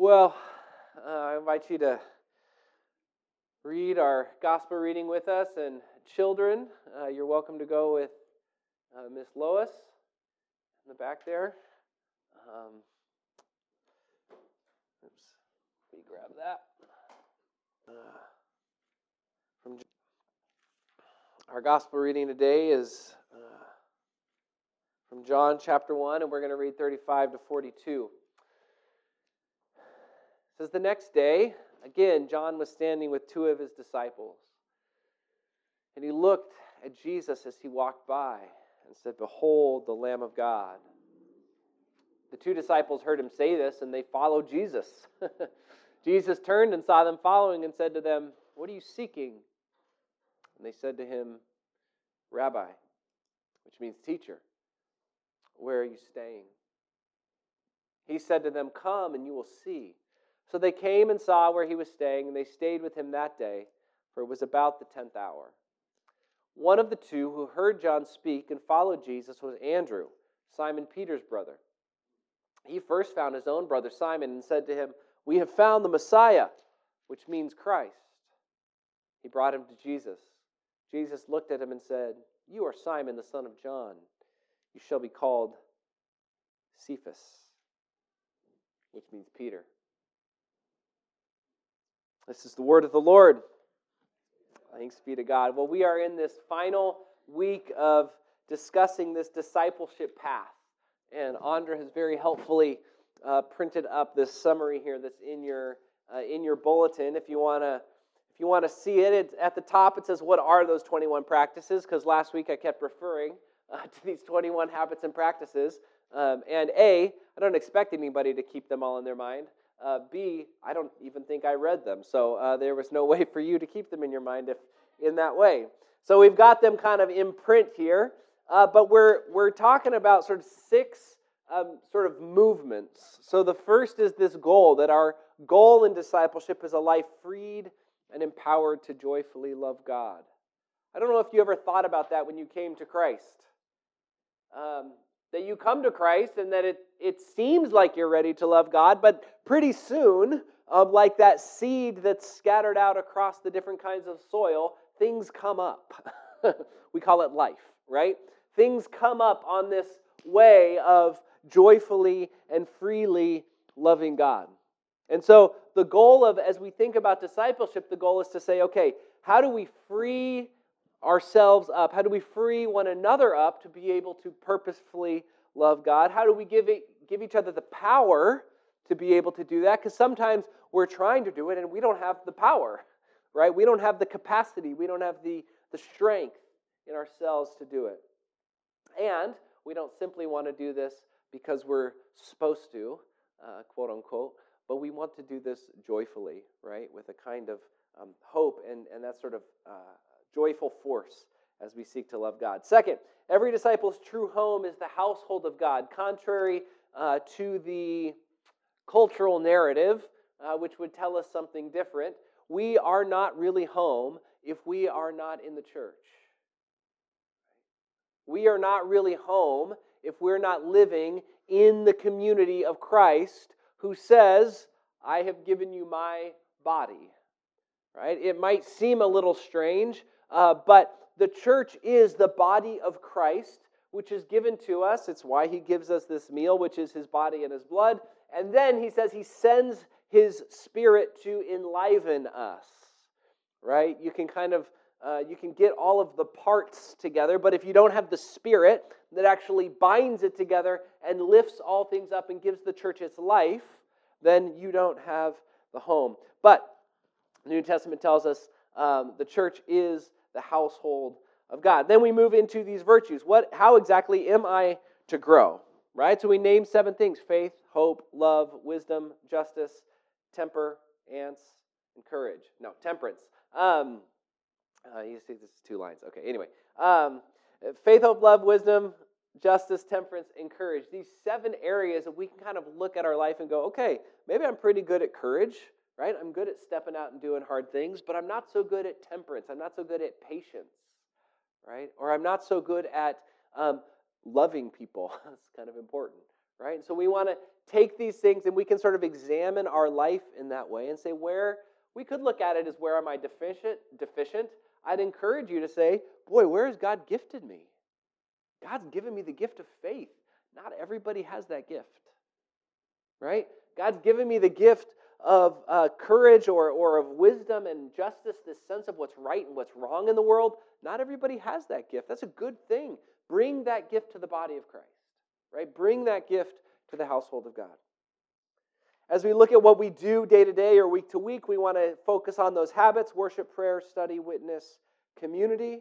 Well, uh, I invite you to read our gospel reading with us. And children, uh, you're welcome to go with uh, Miss Lois in the back there. Um, oops, let me grab that. Uh, from our gospel reading today is uh, from John chapter 1, and we're going to read 35 to 42 says the next day, again, John was standing with two of his disciples. And he looked at Jesus as he walked by and said, Behold, the Lamb of God. The two disciples heard him say this and they followed Jesus. Jesus turned and saw them following and said to them, What are you seeking? And they said to him, Rabbi, which means teacher, where are you staying? He said to them, Come and you will see. So they came and saw where he was staying, and they stayed with him that day, for it was about the tenth hour. One of the two who heard John speak and followed Jesus was Andrew, Simon Peter's brother. He first found his own brother Simon and said to him, We have found the Messiah, which means Christ. He brought him to Jesus. Jesus looked at him and said, You are Simon, the son of John. You shall be called Cephas, which means Peter. This is the word of the Lord. Thanks be to God. Well, we are in this final week of discussing this discipleship path. And Andra has very helpfully uh, printed up this summary here that's in your, uh, in your bulletin. If you want to if you want to see it, it's at the top it says, What are those 21 practices? Because last week I kept referring uh, to these 21 habits and practices. Um, and A, I don't expect anybody to keep them all in their mind. Uh, B, I don't even think I read them. So uh, there was no way for you to keep them in your mind if in that way. So we've got them kind of in print here, uh, but we're we're talking about sort of six um, sort of movements. So the first is this goal that our goal in discipleship is a life freed and empowered to joyfully love God. I don't know if you ever thought about that when you came to Christ. Um, that you come to Christ and that it, it seems like you're ready to love God, but pretty soon, um, like that seed that's scattered out across the different kinds of soil, things come up. we call it life, right? Things come up on this way of joyfully and freely loving God. And so, the goal of, as we think about discipleship, the goal is to say, okay, how do we free ourselves up? How do we free one another up to be able to purposefully love God? How do we give, it, give each other the power to be able to do that? Because sometimes we're trying to do it and we don't have the power, right? We don't have the capacity, we don't have the, the strength in ourselves to do it. And we don't simply want to do this because we're supposed to, uh, quote unquote, but we want to do this joyfully, right? With a kind of um, hope and, and that sort of uh, joyful force as we seek to love God. Second, every disciple's true home is the household of God, contrary uh, to the cultural narrative, uh, which would tell us something different. We are not really home if we are not in the church. We are not really home if we're not living in the community of Christ who says, I have given you my body. Right? It might seem a little strange, uh, but the church is the body of Christ, which is given to us. It's why he gives us this meal, which is his body and his blood. And then he says he sends his spirit to enliven us. Right? You can kind of uh, you can get all of the parts together, but if you don't have the Spirit that actually binds it together and lifts all things up and gives the church its life, then you don't have the home. But the New Testament tells us um, the church is the household of God. Then we move into these virtues. What, how exactly am I to grow? Right? So we name seven things faith, hope, love, wisdom, justice, temper, ants, and courage. No, temperance. Um, uh, you see, this is two lines. Okay, anyway. Um, faith, hope, love, wisdom, justice, temperance, and courage. These seven areas that we can kind of look at our life and go, okay, maybe I'm pretty good at courage right? I'm good at stepping out and doing hard things, but I'm not so good at temperance. I'm not so good at patience, right? Or I'm not so good at um, loving people. That's kind of important, right? And so we want to take these things and we can sort of examine our life in that way and say, where we could look at it as where am I deficient? Deficient. I'd encourage you to say, boy, where has God gifted me? God's given me the gift of faith. Not everybody has that gift, right? God's given me the gift of uh, courage or, or of wisdom and justice, this sense of what's right and what's wrong in the world. Not everybody has that gift. That's a good thing. Bring that gift to the body of Christ, right? Bring that gift to the household of God. As we look at what we do day to day or week to week, we want to focus on those habits worship, prayer, study, witness, community,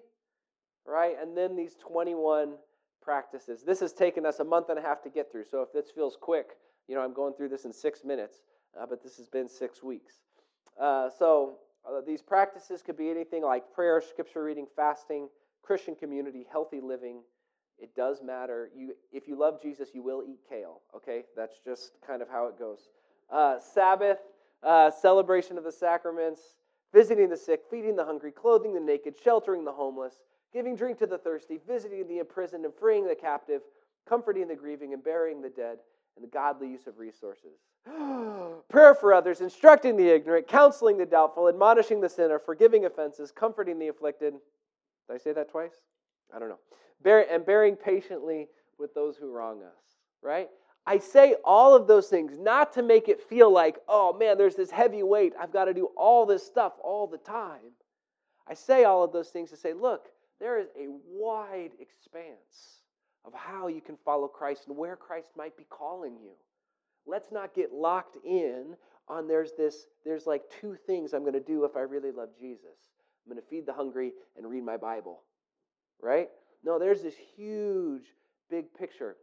right? And then these 21 practices. This has taken us a month and a half to get through. So if this feels quick, you know, I'm going through this in six minutes, uh, but this has been six weeks. Uh, so uh, these practices could be anything like prayer, scripture reading, fasting, Christian community, healthy living. It does matter. You, if you love Jesus, you will eat kale. Okay, that's just kind of how it goes. Uh, Sabbath, uh, celebration of the sacraments, visiting the sick, feeding the hungry, clothing the naked, sheltering the homeless, giving drink to the thirsty, visiting the imprisoned and freeing the captive, comforting the grieving and burying the dead, and the godly use of resources. Prayer for others, instructing the ignorant, counseling the doubtful, admonishing the sinner, forgiving offenses, comforting the afflicted. Did I say that twice? I don't know. Bear, and bearing patiently with those who wrong us, right? I say all of those things not to make it feel like, oh man, there's this heavy weight. I've got to do all this stuff all the time. I say all of those things to say, look, there is a wide expanse of how you can follow Christ and where Christ might be calling you. Let's not get locked in on there's this, there's like two things I'm going to do if I really love Jesus. I'm going to feed the hungry and read my Bible, right? No, there's this huge, big picture.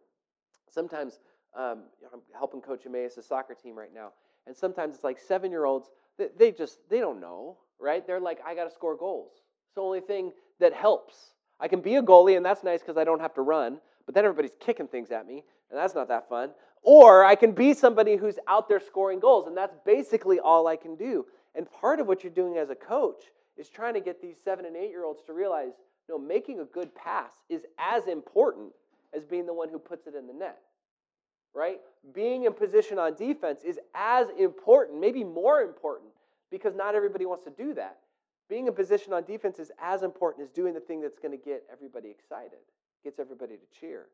Sometimes um, I'm helping coach Emmaus, soccer team right now, and sometimes it's like seven year olds, they, they just, they don't know, right? They're like, I got to score goals. It's the only thing that helps. I can be a goalie, and that's nice because I don't have to run, but then everybody's kicking things at me, and that's not that fun. Or I can be somebody who's out there scoring goals, and that's basically all I can do. And part of what you're doing as a coach is trying to get these seven and eight year olds to realize no, making a good pass is as important as being the one who puts it in the net. Right? Being in position on defense is as important, maybe more important, because not everybody wants to do that being in position on defense is as important as doing the thing that's going to get everybody excited, gets everybody to cheer,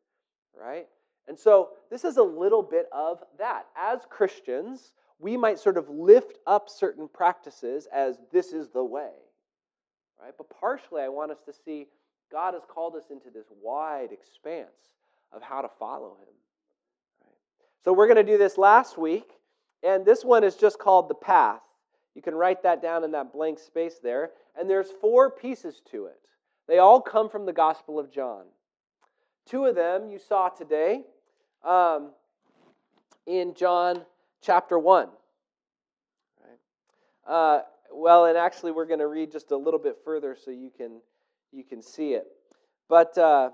right? And so this is a little bit of that. As Christians, we might sort of lift up certain practices as this is the way, right? But partially, I want us to see God has called us into this wide expanse of how to follow Him. So we're going to do this last week, and this one is just called the path. You can write that down in that blank space there. And there's four pieces to it. They all come from the Gospel of John. Two of them you saw today um, in John chapter 1. Uh, well, and actually, we're going to read just a little bit further so you can, you can see it. But uh,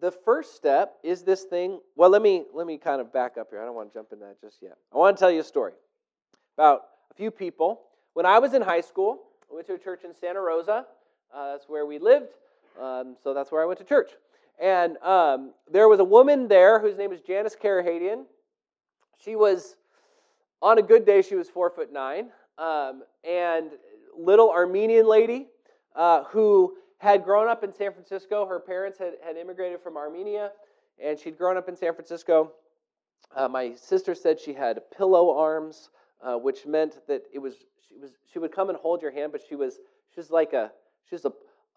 the first step is this thing. Well, let me, let me kind of back up here. I don't want to jump into that just yet. I want to tell you a story about a few people. When I was in high school, I went to a church in Santa Rosa. Uh, that's where we lived, um, so that's where I went to church. And um, there was a woman there whose name was Janice Karahadian. She was, on a good day, she was four foot nine, um, and little Armenian lady uh, who had grown up in San Francisco. Her parents had, had immigrated from Armenia, and she'd grown up in San Francisco. Uh, my sister said she had pillow arms uh, which meant that it was she was she would come and hold your hand, but she was she was like a she was a,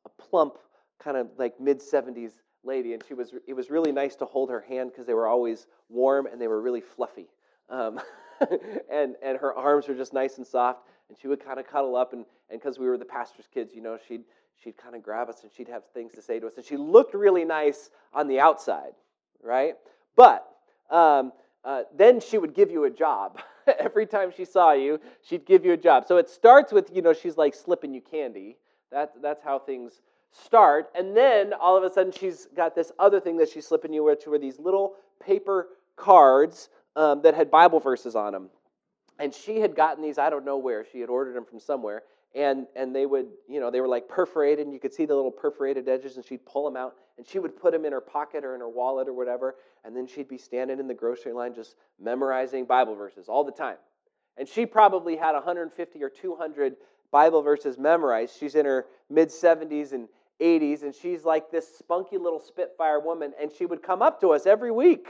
a plump kind of like mid 70s lady, and she was it was really nice to hold her hand because they were always warm and they were really fluffy, um, and and her arms were just nice and soft, and she would kind of cuddle up, and and because we were the pastor's kids, you know, she'd she'd kind of grab us and she'd have things to say to us, and she looked really nice on the outside, right? But um, uh, then she would give you a job. Every time she saw you, she'd give you a job. So it starts with, you know, she's like slipping you candy. That, that's how things start. And then all of a sudden, she's got this other thing that she's slipping you, which were these little paper cards um, that had Bible verses on them. And she had gotten these, I don't know where, she had ordered them from somewhere. And and they would you know they were like perforated and you could see the little perforated edges and she'd pull them out and she would put them in her pocket or in her wallet or whatever and then she'd be standing in the grocery line just memorizing bible verses all the time. And she probably had 150 or 200 bible verses memorized. She's in her mid 70s and 80s and she's like this spunky little spitfire woman and she would come up to us every week.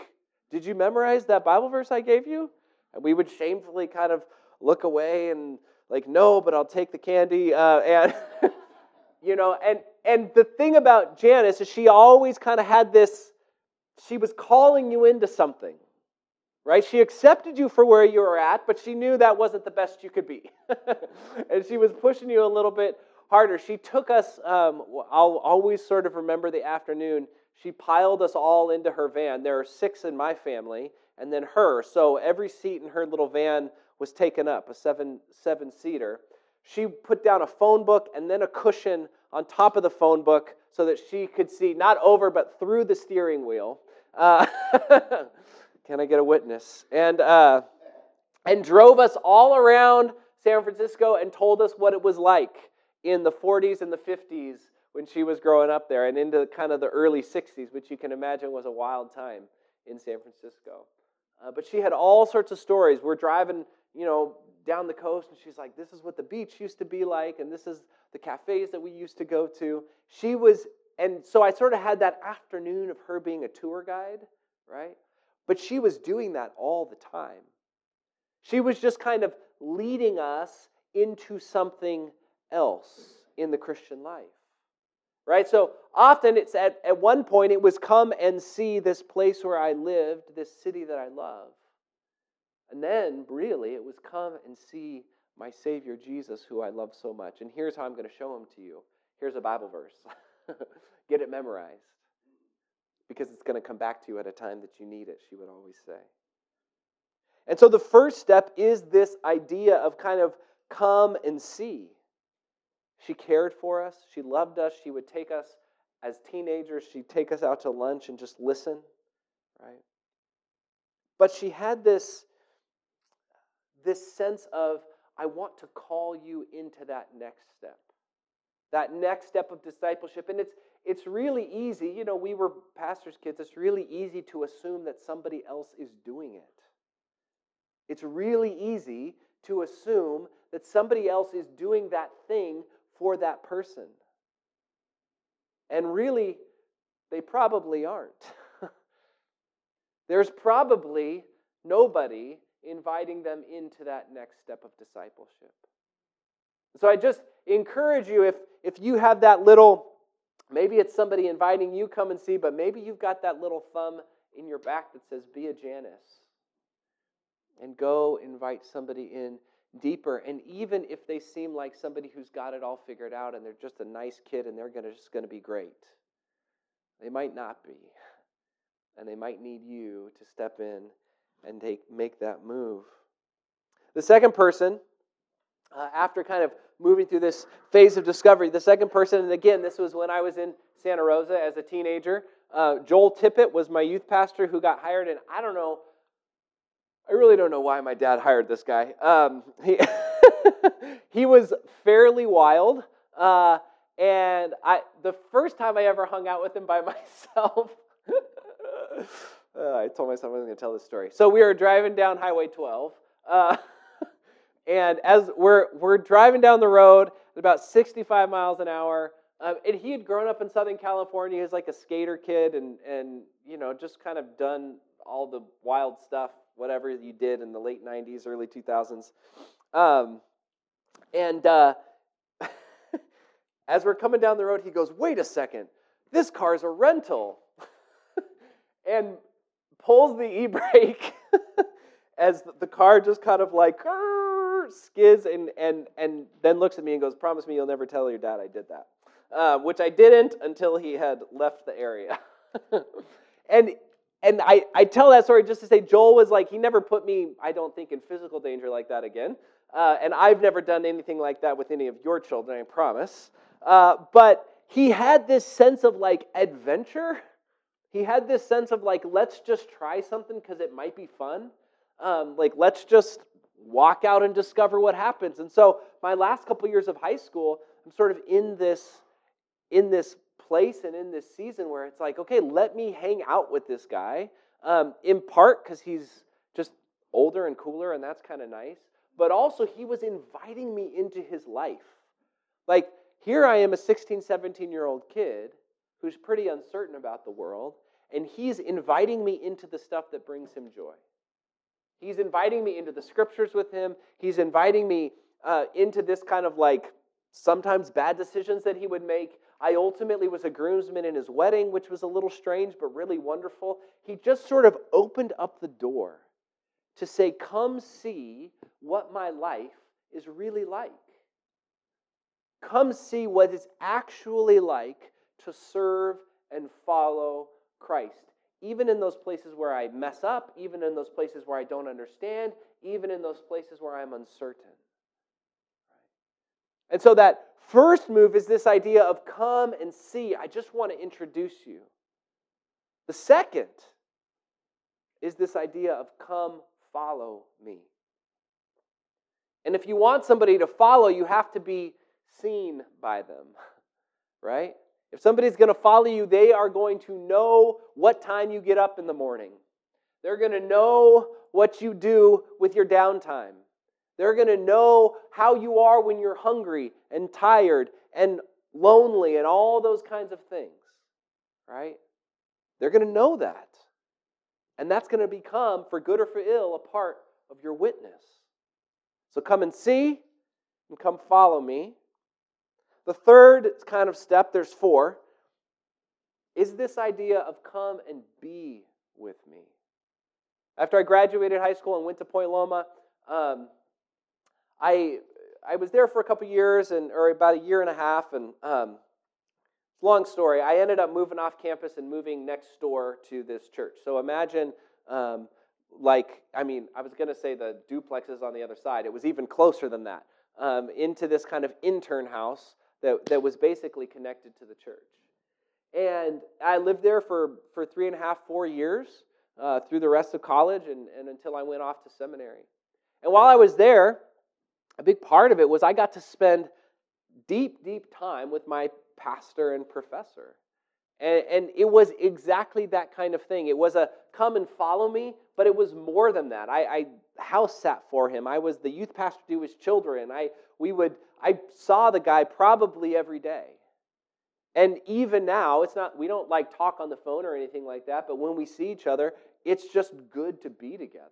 Did you memorize that bible verse i gave you? And we would shamefully kind of look away and like, no, but I'll take the candy. Uh, and, you know, and, and the thing about Janice is she always kind of had this, she was calling you into something, right? She accepted you for where you were at, but she knew that wasn't the best you could be. and she was pushing you a little bit harder. She took us, um, I'll always sort of remember the afternoon, she piled us all into her van. There are six in my family, and then her. So every seat in her little van was taken up, a seven, seven seater. She put down a phone book and then a cushion on top of the phone book so that she could see not over but through the steering wheel. Uh, can I get a witness? And, uh, and drove us all around San Francisco and told us what it was like in the 40s and the 50s when she was growing up there and into kind of the early 60s, which you can imagine was a wild time in San Francisco. Uh, but she had all sorts of stories. We're driving you know, down the coast, and she's like, This is what the beach used to be like, and this is the cafes that we used to go to. She was, and so I sort of had that afternoon of her being a tour guide, right? But she was doing that all the time. She was just kind of leading us into something else in the Christian life. Right? So often it's at, at one point it was come and see this place where I lived, this city that I love. And then, really, it was come and see my Savior Jesus, who I love so much. And here's how I'm going to show him to you. Here's a Bible verse. Get it memorized. Because it's going to come back to you at a time that you need it, she would always say. And so the first step is this idea of kind of come and see. She cared for us, she loved us, she would take us as teenagers, she'd take us out to lunch and just listen, right? But she had this this sense of, I want to call you into that next step. That next step of discipleship. And it's, it's really easy. You know, we were pastors' kids. It's really easy to assume that somebody else is doing it. It's really easy to assume that somebody else is doing that thing for that person. And really, they probably aren't. There's probably nobody inviting them into that next step of discipleship. So I just encourage you if, if you have that little, maybe it's somebody inviting you come and see, but maybe you've got that little thumb in your back that says, be a Janice. And go invite somebody in deeper. And even if they seem like somebody who's got it all figured out and they're just a nice kid and they're gonna, just going to be great, they might not be. And they might need you to step in and take, make that move. The second person, uh, after kind of moving through this phase of discovery, the second person, and again, this was when I was in Santa Rosa as a teenager. Uh, Joel Tippett was my youth pastor who got hired, and I don't know, I really don't know why my dad hired this guy. Um, he, he was fairly wild. Uh, and I, the first time I ever hung out with him by myself, uh, I told myself I wasn't going to tell this story. So we were driving down Highway 12, uh, and as we're we're driving down the road at about 65 miles an hour, um, and he had grown up in Southern California. He was like a skater kid, and and you know just kind of done all the wild stuff, whatever you did in the late 90s, early 2000s. Um, and uh, as we're coming down the road, he goes, "Wait a second, this car's a rental." and pulls the e brake as the car just kind of like skids and, and, and then looks at me and goes, Promise me you'll never tell your dad I did that. Uh, which I didn't until he had left the area. and and I, I tell that story just to say Joel was like, he never put me, I don't think, in physical danger like that again. Uh, and I've never done anything like that with any of your children, I promise. Uh, but he had this sense of like adventure he had this sense of like, let's just try something because it might be fun. Um, like, let's just walk out and discover what happens. And so my last couple years of high school, I'm sort of in this in this place and in this season where it's like, okay, let me hang out with this guy. Um, in part because he's just older and cooler, and that's kind of nice. But also, he was inviting me into his life. Like, here I am, a 16, 17 year old kid who's pretty uncertain about the world, and he's inviting me into the stuff that brings him joy. He's inviting me into the scriptures with him. He's inviting me uh, into this kind of like sometimes bad decisions that he would make. I ultimately was a groomsman in his wedding, which was a little strange, but really wonderful. He just sort of opened up the door to say, Come see what my life is really like. Come see what it's actually like to serve and follow Christ. Even in those places where I mess up, even in those places where I don't understand, even in those places where I'm uncertain. And so that first move is this idea of come and see. I just want to introduce you. The second is this idea of come follow me. And if you want somebody to follow, you have to be seen by them, right? If somebody's going to follow you, they are going to know what time you get up in the morning. They're going to know what you do with your downtime. They're going to know how you are when you're hungry and tired and lonely and all those kinds of things, right? They're going to know that. And that's going to become, for good or for ill, a part of your witness. So come and see and come follow me. The third kind of step, there's four, is this idea of come and be with me. After I graduated high school and went to Point Loma, um, I I was there for a couple years and or about a year and a half, and um, long story. I ended up moving off campus and moving next door to this church. So imagine, um, like, I mean, I was going to say the duplexes on the other side. It was even closer than that. Um, into this kind of intern house that, that was basically connected to the church. And I lived there for, for three and a half, four years uh, through the rest of college and, and until I went off to seminary. And while I was there, a big part of it was I got to spend deep, deep time with my pastor and professor. And, and it was exactly that kind of thing. It was a come and follow me, but it was more than that. I, I house sat for him. I was the youth pastor to his children. I, we would, I saw the guy probably every day. And even now, it's not, we don't like talk on the phone or anything like that, but when we see each other, it's just good to be together.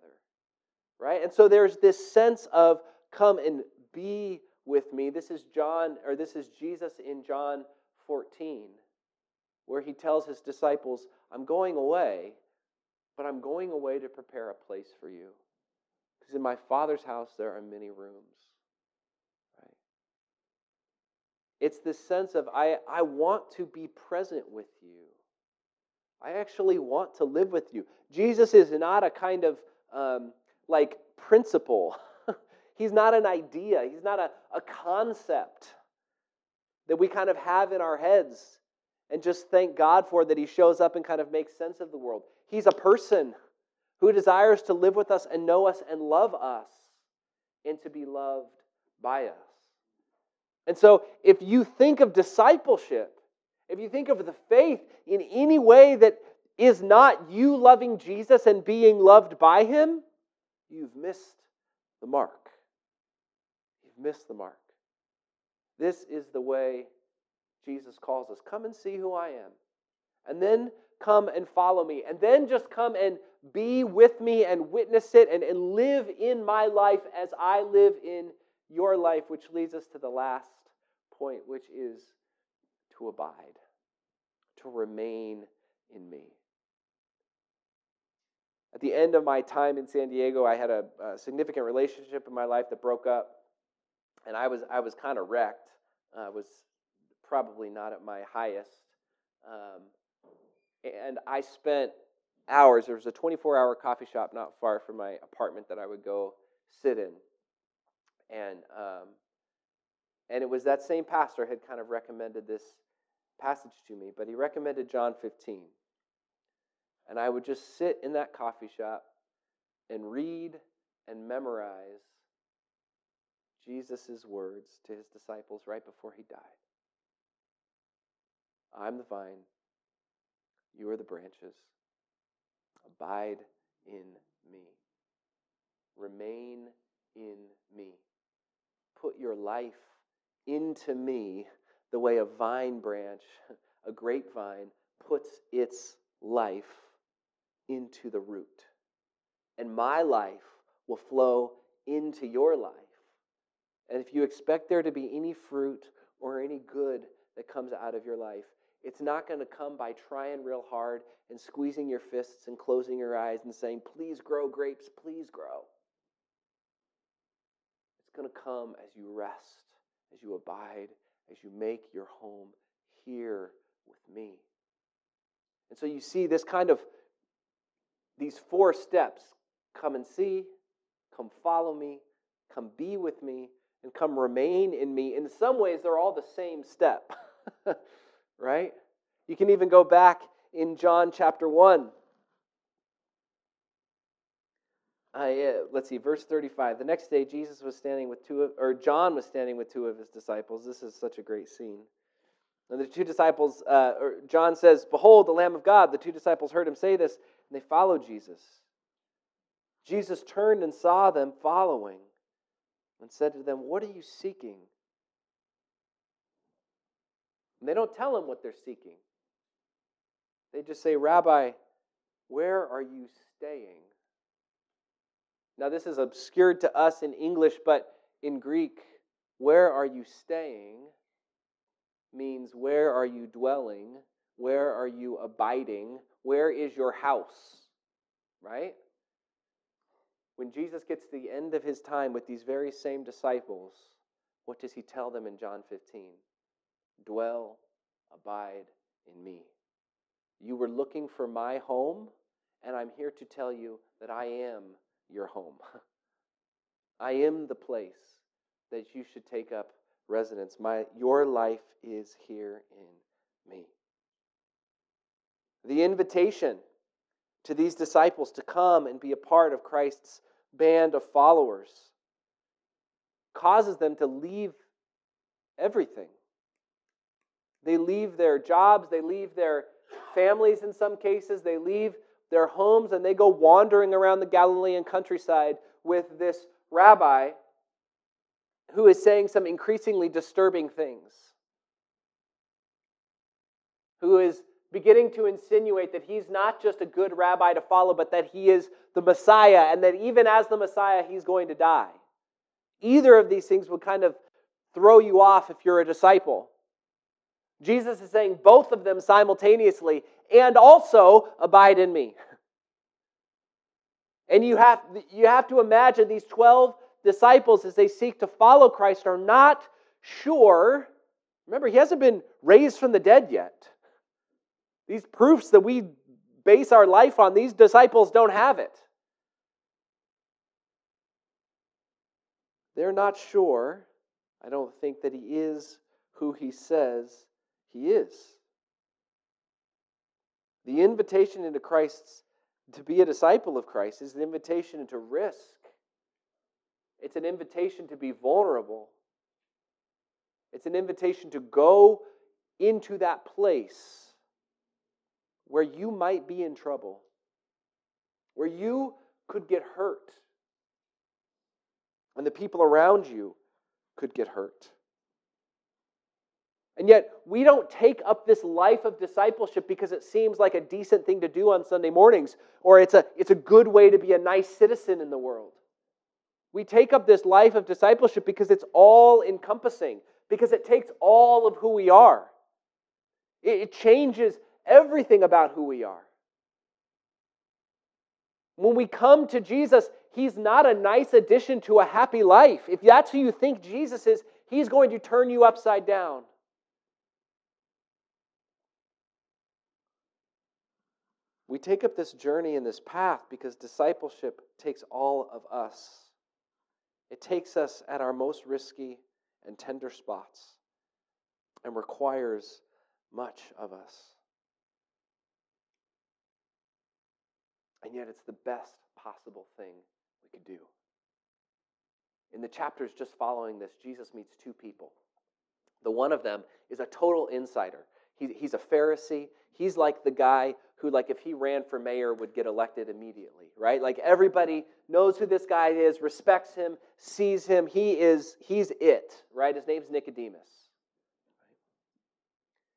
Right? And so there's this sense of come and be with me. This is John, or this is Jesus in John 14, where he tells his disciples, I'm going away, but I'm going away to prepare a place for you. Because in my Father's house there are many rooms. Right? It's this sense of, I, I want to be present with you. I actually want to live with you. Jesus is not a kind of um, like principle. He's not an idea. He's not a, a concept that we kind of have in our heads and just thank God for that He shows up and kind of makes sense of the world. He's a person who desires to live with us and know us and love us and to be loved by us. And so, if you think of discipleship, if you think of the faith in any way that is not you loving Jesus and being loved by Him, you've missed the mark You've missed the mark. This is the way Jesus calls us. Come and see who I am. And then come and follow me. And then just come and be with me and witness it and, and live in my life as I live in your life, which leads us to the last point, which is to abide, to remain in me. At the end of my time in San Diego, I had a, a significant relationship in my life that broke up and I was I was kind of wrecked. I was probably not at my highest, um, and I spent hours. There was a 24-hour coffee shop not far from my apartment that I would go sit in, and um, and it was that same pastor had kind of recommended this passage to me, but he recommended John 15, and I would just sit in that coffee shop and read and memorize Jesus' words to his disciples right before he died I'm the vine, you are the branches. Abide in me. Remain in me. Put your life into me the way a vine branch, a grapevine, puts its life into the root. And my life will flow into your life. And if you expect there to be any fruit or any good that comes out of your life, it's not going to come by trying real hard and squeezing your fists and closing your eyes and saying, Please grow grapes, please grow. It's going to come as you rest, as you abide, as you make your home here with me. And so you see this kind of these four steps come and see, come follow me, come be with me, and come remain in me. In some ways, they're all the same step. right? You can even go back in John chapter 1. Uh, let's see, verse 35. The next day, Jesus was standing with two of, or John was standing with two of his disciples. This is such a great scene. And the two disciples, uh, or John says, Behold, the Lamb of God. The two disciples heard him say this, and they followed Jesus. Jesus turned and saw them following and said to them, What are you seeking? And they don't tell him what they're seeking. They just say, Rabbi, where are you staying? Now, this is obscured to us in English, but in Greek, where are you staying means where are you dwelling? Where are you abiding? Where is your house? Right? When Jesus gets to the end of his time with these very same disciples, what does he tell them in John 15? Dwell, abide in me. You were looking for my home, and I'm here to tell you that I am your home. I am the place that you should take up residence. My, your life is here in me. The invitation to these disciples to come and be a part of Christ's band of followers causes them to leave everything. They leave their jobs, they leave their families in some cases, they leave their homes, and they go wandering around the Galilean countryside with this rabbi who is saying some increasingly disturbing things, who is beginning to insinuate that he's not just a good rabbi to follow, but that he is the Messiah, and that even as the Messiah, he's going to die. Either of these things would kind of throw you off if you're a disciple. Jesus is saying both of them simultaneously, and also abide in me. And you have, you have to imagine these 12 disciples, as they seek to follow Christ, are not sure. Remember, he hasn't been raised from the dead yet. These proofs that we base our life on, these disciples don't have it. They're not sure. I don't think that he is who he says he is. The invitation into Christ's to be a disciple of Christ is an invitation into risk. It's an invitation to be vulnerable. It's an invitation to go into that place where you might be in trouble, where you could get hurt, and the people around you could get hurt. And yet, we don't take up this life of discipleship because it seems like a decent thing to do on Sunday mornings, or it's a, it's a good way to be a nice citizen in the world. We take up this life of discipleship because it's all encompassing, because it takes all of who we are. It, it changes everything about who we are. When we come to Jesus, He's not a nice addition to a happy life. If that's who you think Jesus is, He's going to turn you upside down. We take up this journey and this path because discipleship takes all of us. It takes us at our most risky and tender spots and requires much of us. And yet, it's the best possible thing we could do. in the chapters just following this, Jesus meets two people. The one of them is a total insider. He, he's a Pharisee. He's like the guy who, like, if he ran for mayor, would get elected immediately, right? Like everybody knows who this guy is, respects him, sees him. He is, he's it, right? His name's Nicodemus.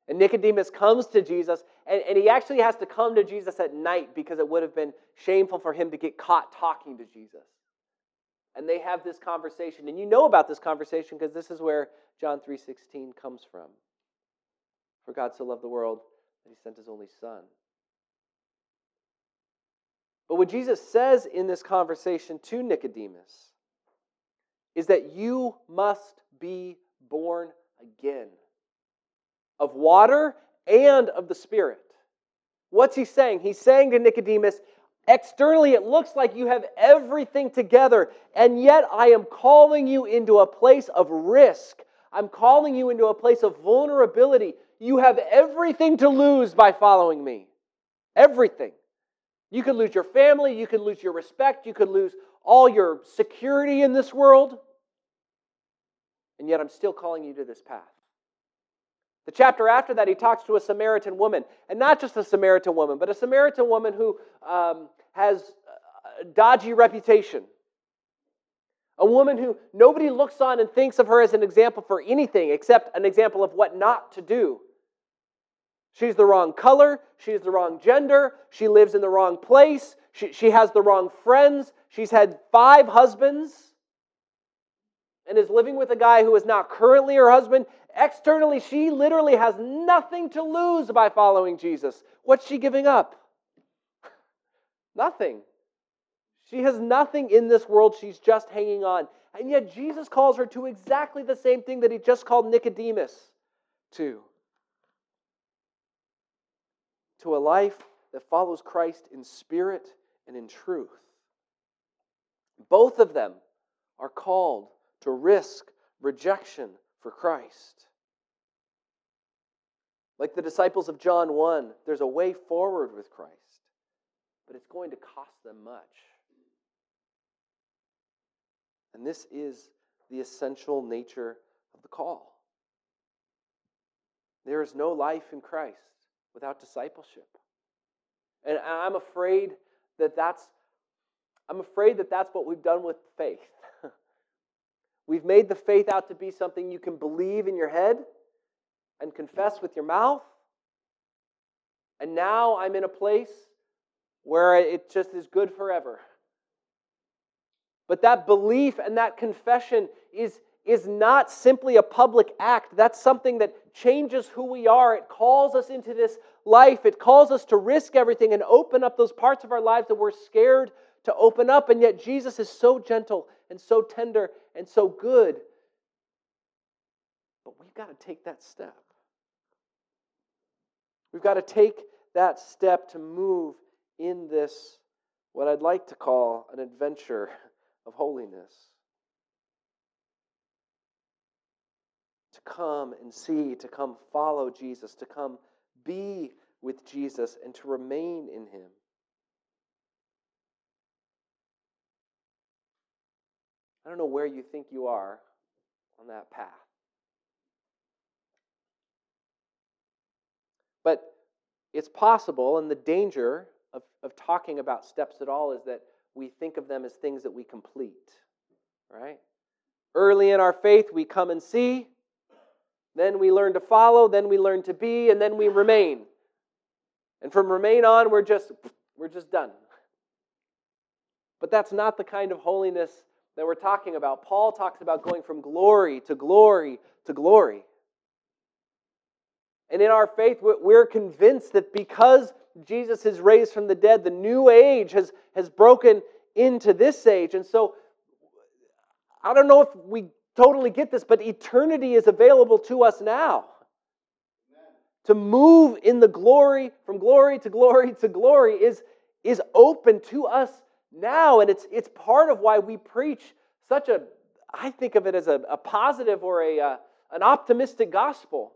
And Nicodemus comes to Jesus, and, and he actually has to come to Jesus at night because it would have been shameful for him to get caught talking to Jesus. And they have this conversation, and you know about this conversation because this is where John 3:16 comes from. For God so loved the world that he sent his only son. But what Jesus says in this conversation to Nicodemus is that you must be born again of water and of the Spirit. What's he saying? He's saying to Nicodemus, externally it looks like you have everything together, and yet I am calling you into a place of risk. I'm calling you into a place of vulnerability. You have everything to lose by following me. Everything. You could lose your family, you could lose your respect, you could lose all your security in this world. And yet I'm still calling you to this path. The chapter after that, he talks to a Samaritan woman, and not just a Samaritan woman, but a Samaritan woman who um, has a dodgy reputation. A woman who nobody looks on and thinks of her as an example for anything except an example of what not to do. She's the wrong color. She's the wrong gender. She lives in the wrong place. She, she has the wrong friends. She's had five husbands and is living with a guy who is not currently her husband. Externally, she literally has nothing to lose by following Jesus. What's she giving up? Nothing. She has nothing in this world. She's just hanging on. And yet, Jesus calls her to exactly the same thing that he just called Nicodemus to to a life that follows Christ in spirit and in truth. Both of them are called to risk rejection for Christ. Like the disciples of John 1, there's a way forward with Christ, but it's going to cost them much. And this is the essential nature of the call. There is no life in Christ without discipleship. And I'm afraid that that's I'm afraid that that's what we've done with faith. we've made the faith out to be something you can believe in your head and confess with your mouth. And now I'm in a place where it just is good forever. But that belief and that confession is, is not simply a public act. That's something that changes who we are. It calls us into this life. It calls us to risk everything and open up those parts of our lives that we're scared to open up. And yet, Jesus is so gentle and so tender and so good. But we've got to take that step. We've got to take that step to move in this, what I'd like to call an adventure of holiness. Come and see, to come follow Jesus, to come be with Jesus, and to remain in Him. I don't know where you think you are on that path. But it's possible, and the danger of, of talking about steps at all is that we think of them as things that we complete, right? Early in our faith, we come and see, then we learn to follow, then we learn to be, and then we remain. And from remain on, we're just we're just done. But that's not the kind of holiness that we're talking about. Paul talks about going from glory to glory to glory. And in our faith, we're convinced that because Jesus is raised from the dead, the new age has, has broken into this age. And so, I don't know if we totally get this, but eternity is available to us now. Amen. To move in the glory, from glory to glory to glory, is, is open to us now. And it's, it's part of why we preach such a, I think of it as a, a positive or a, uh, an optimistic gospel.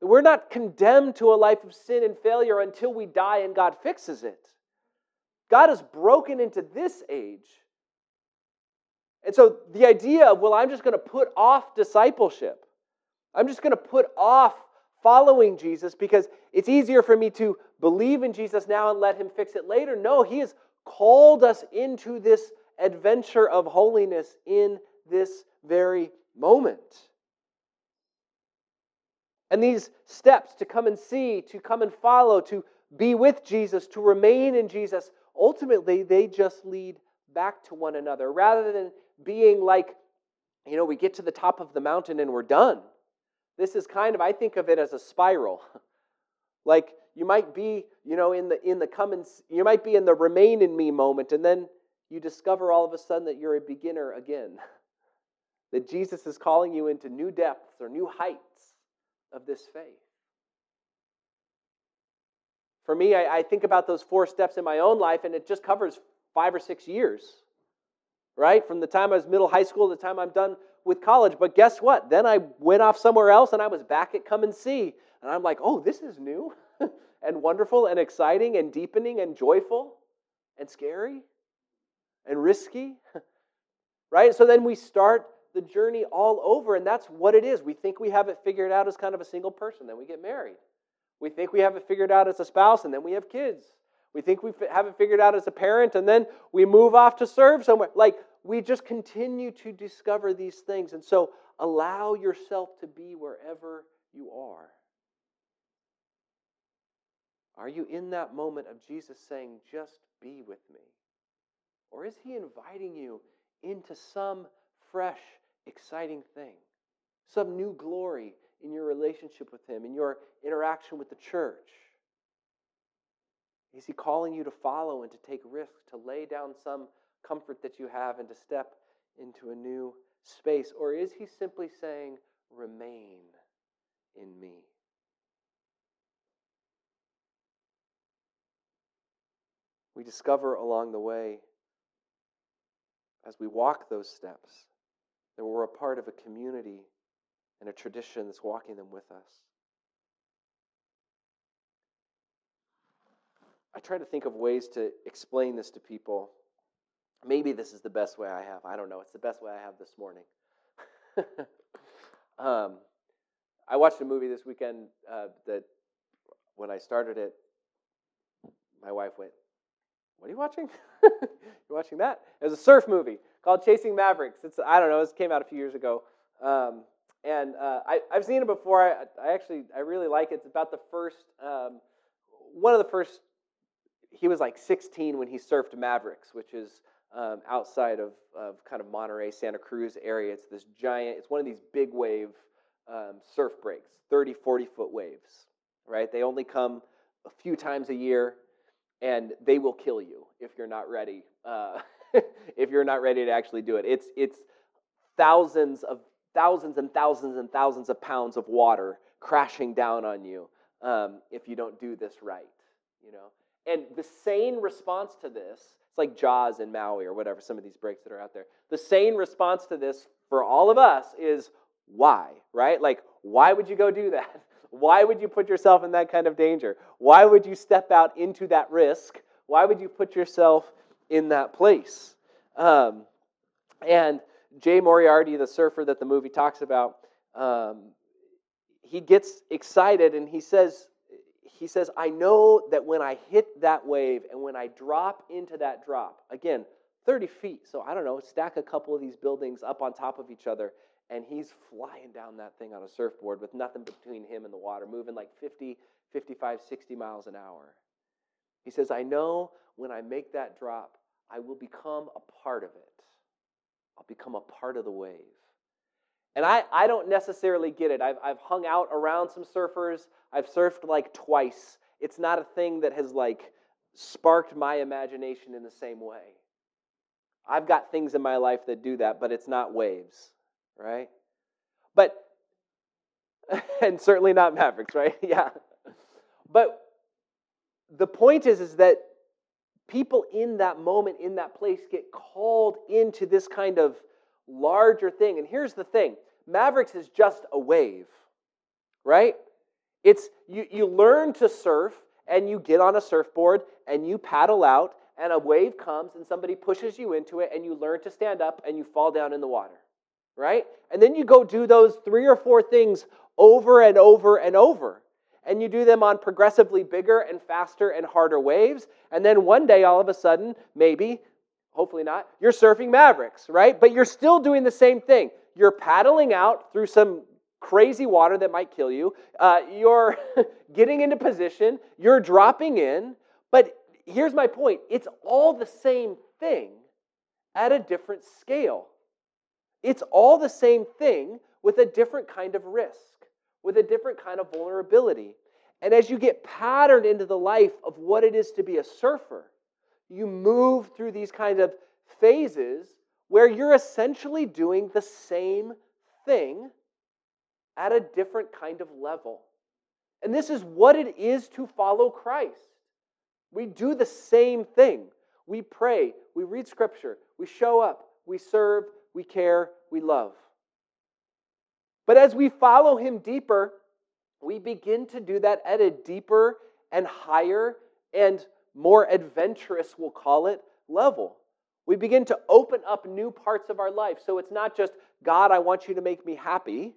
We're not condemned to a life of sin and failure until we die and God fixes it. God has broken into this age. And so the idea of, well, I'm just going to put off discipleship. I'm just going to put off following Jesus because it's easier for me to believe in Jesus now and let him fix it later. No, he has called us into this adventure of holiness in this very moment. And these steps to come and see, to come and follow, to be with Jesus, to remain in Jesus, ultimately they just lead back to one another rather than being like, you know, we get to the top of the mountain and we're done. This is kind of, I think of it as a spiral. like you might be, you know, in the in the come and you might be in the remain in me moment, and then you discover all of a sudden that you're a beginner again. that Jesus is calling you into new depths or new heights of this faith. For me, I, I think about those four steps in my own life, and it just covers five or six years, right? From the time I was middle high school to the time I'm done with college. But guess what? Then I went off somewhere else and I was back at Come and See. And I'm like, oh, this is new and wonderful and exciting and deepening and joyful and scary and risky, right? So then we start the journey all over, and that's what it is. We think we have it figured out as kind of a single person, then we get married. We think we have it figured out as a spouse, and then we have kids. We think we have it figured out as a parent, and then we move off to serve somewhere. Like, we just continue to discover these things. And so, allow yourself to be wherever you are. Are you in that moment of Jesus saying, just be with me? Or is he inviting you into some fresh, exciting thing, some new glory in your relationship with him, in your interaction with the church? Is he calling you to follow and to take risks, to lay down some comfort that you have and to step into a new space? Or is he simply saying, remain in me? We discover along the way as we walk those steps that we're a part of a community and a tradition that's walking them with us. I try to think of ways to explain this to people. Maybe this is the best way I have. I don't know. It's the best way I have this morning. um, I watched a movie this weekend uh, that when I started it, my wife went, what are you watching? You're watching that? It was a surf movie called Chasing Mavericks. It's I don't know. It came out a few years ago, um, and uh, I, have seen it before. I, I, actually I really like it. It's about the first um, one of the first. He was like 16 when he surfed Mavericks, which is um, outside of, of kind of Monterey, Santa Cruz area. It's this giant. It's one of these big wave um, surf breaks, 30, 40 foot waves. Right? They only come a few times a year and they will kill you if you're not ready. Uh, if you're not ready to actually do it, it's it's thousands of thousands and thousands and thousands of pounds of water crashing down on you um, if you don't do this right. You know, and the sane response to this, it's like Jaws in Maui or whatever. Some of these breaks that are out there. The sane response to this for all of us is why, right? Like, why would you go do that? Why would you put yourself in that kind of danger? Why would you step out into that risk? Why would you put yourself in that place? Um, and Jay Moriarty, the surfer that the movie talks about, um, he gets excited and he says, he says, I know that when I hit that wave and when I drop into that drop, again, 30 feet, so I don't know, stack a couple of these buildings up on top of each other, and he's flying down that thing on a surfboard with nothing between him and the water, moving like 50, 55, 60 miles an hour. He says, I know when I make that drop, I will become a part of it. I'll become a part of the wave. And I, I don't necessarily get it. I've, I've hung out around some surfers. I've surfed like twice. It's not a thing that has like sparked my imagination in the same way. I've got things in my life that do that, but it's not waves right? But, and certainly not Mavericks, right? yeah. But the point is, is that people in that moment, in that place, get called into this kind of larger thing. And here's the thing Mavericks is just a wave, right? It's you, you learn to surf and you get on a surfboard and you paddle out and a wave comes and somebody pushes you into it and you learn to stand up and you fall down in the water, right? And then you go do those three or four things over and over and over. And you do them on progressively bigger and faster and harder waves. And then one day, all of a sudden, maybe, hopefully not, you're surfing Mavericks, right? But you're still doing the same thing. You're paddling out through some crazy water that might kill you. Uh, you're getting into position. You're dropping in. But here's my point it's all the same thing at a different scale. It's all the same thing with a different kind of risk, with a different kind of vulnerability. And as you get patterned into the life of what it is to be a surfer, you move through these kind of phases where you're essentially doing the same thing at a different kind of level. And this is what it is to follow Christ. We do the same thing. We pray, we read scripture, we show up, we serve, we care, we love. But as we follow him deeper, we begin to do that at a deeper and higher and more adventurous, we'll call it, level. We begin to open up new parts of our life. So it's not just, God, I want you to make me happy,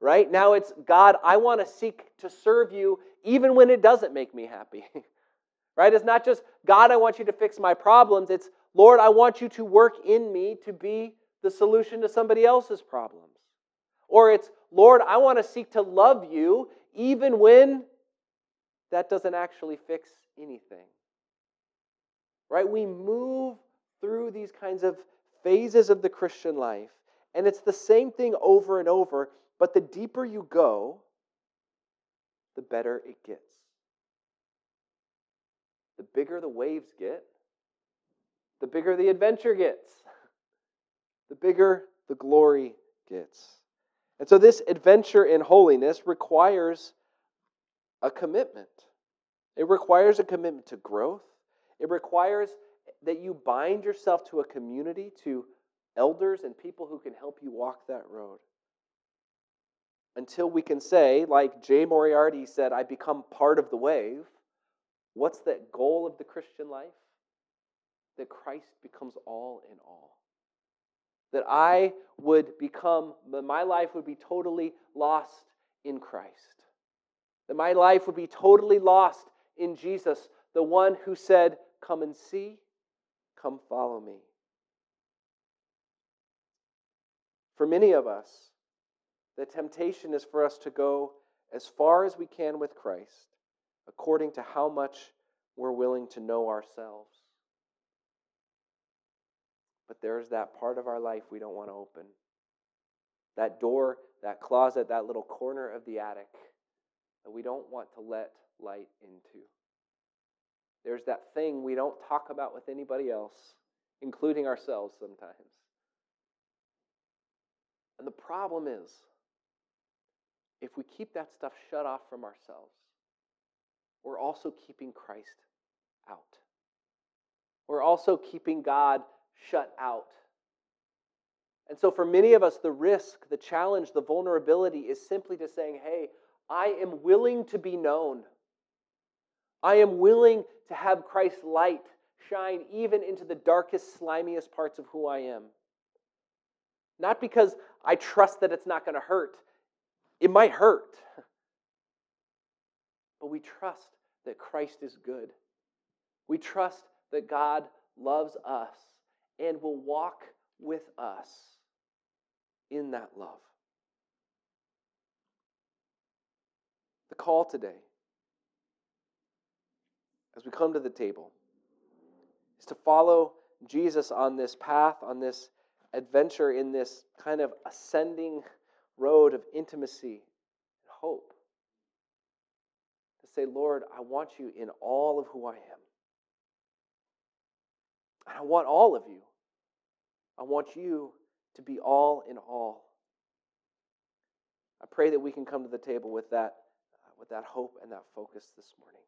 right? Now it's, God, I want to seek to serve you even when it doesn't make me happy, right? It's not just, God, I want you to fix my problems. It's, Lord, I want you to work in me to be the solution to somebody else's problems. Or it's, Lord, I want to seek to love you even when that doesn't actually fix anything. Right? We move through these kinds of phases of the Christian life, and it's the same thing over and over, but the deeper you go, the better it gets. The bigger the waves get, the bigger the adventure gets, the bigger the glory gets. And so, this adventure in holiness requires a commitment. It requires a commitment to growth. It requires that you bind yourself to a community, to elders and people who can help you walk that road. Until we can say, like Jay Moriarty said, I become part of the wave. What's that goal of the Christian life? That Christ becomes all in all. That I would become, that my life would be totally lost in Christ. That my life would be totally lost in Jesus, the one who said, Come and see, come follow me. For many of us, the temptation is for us to go as far as we can with Christ according to how much we're willing to know ourselves. But there's that part of our life we don't want to open. That door, that closet, that little corner of the attic that we don't want to let light into. There's that thing we don't talk about with anybody else, including ourselves sometimes. And the problem is, if we keep that stuff shut off from ourselves, we're also keeping Christ out. We're also keeping God shut out. And so, for many of us, the risk, the challenge, the vulnerability is simply to saying, hey, I am willing to be known. I am willing to have Christ's light shine even into the darkest, slimiest parts of who I am. Not because I trust that it's not going to hurt, it might hurt. But we trust that Christ is good. We trust that God loves us and will walk with us in that love. The call today, as we come to the table, is to follow Jesus on this path, on this adventure, in this kind of ascending road of intimacy and hope. To say, Lord, I want you in all of who I am. I want all of you. I want you to be all in all. I pray that we can come to the table with that, with that hope and that focus this morning.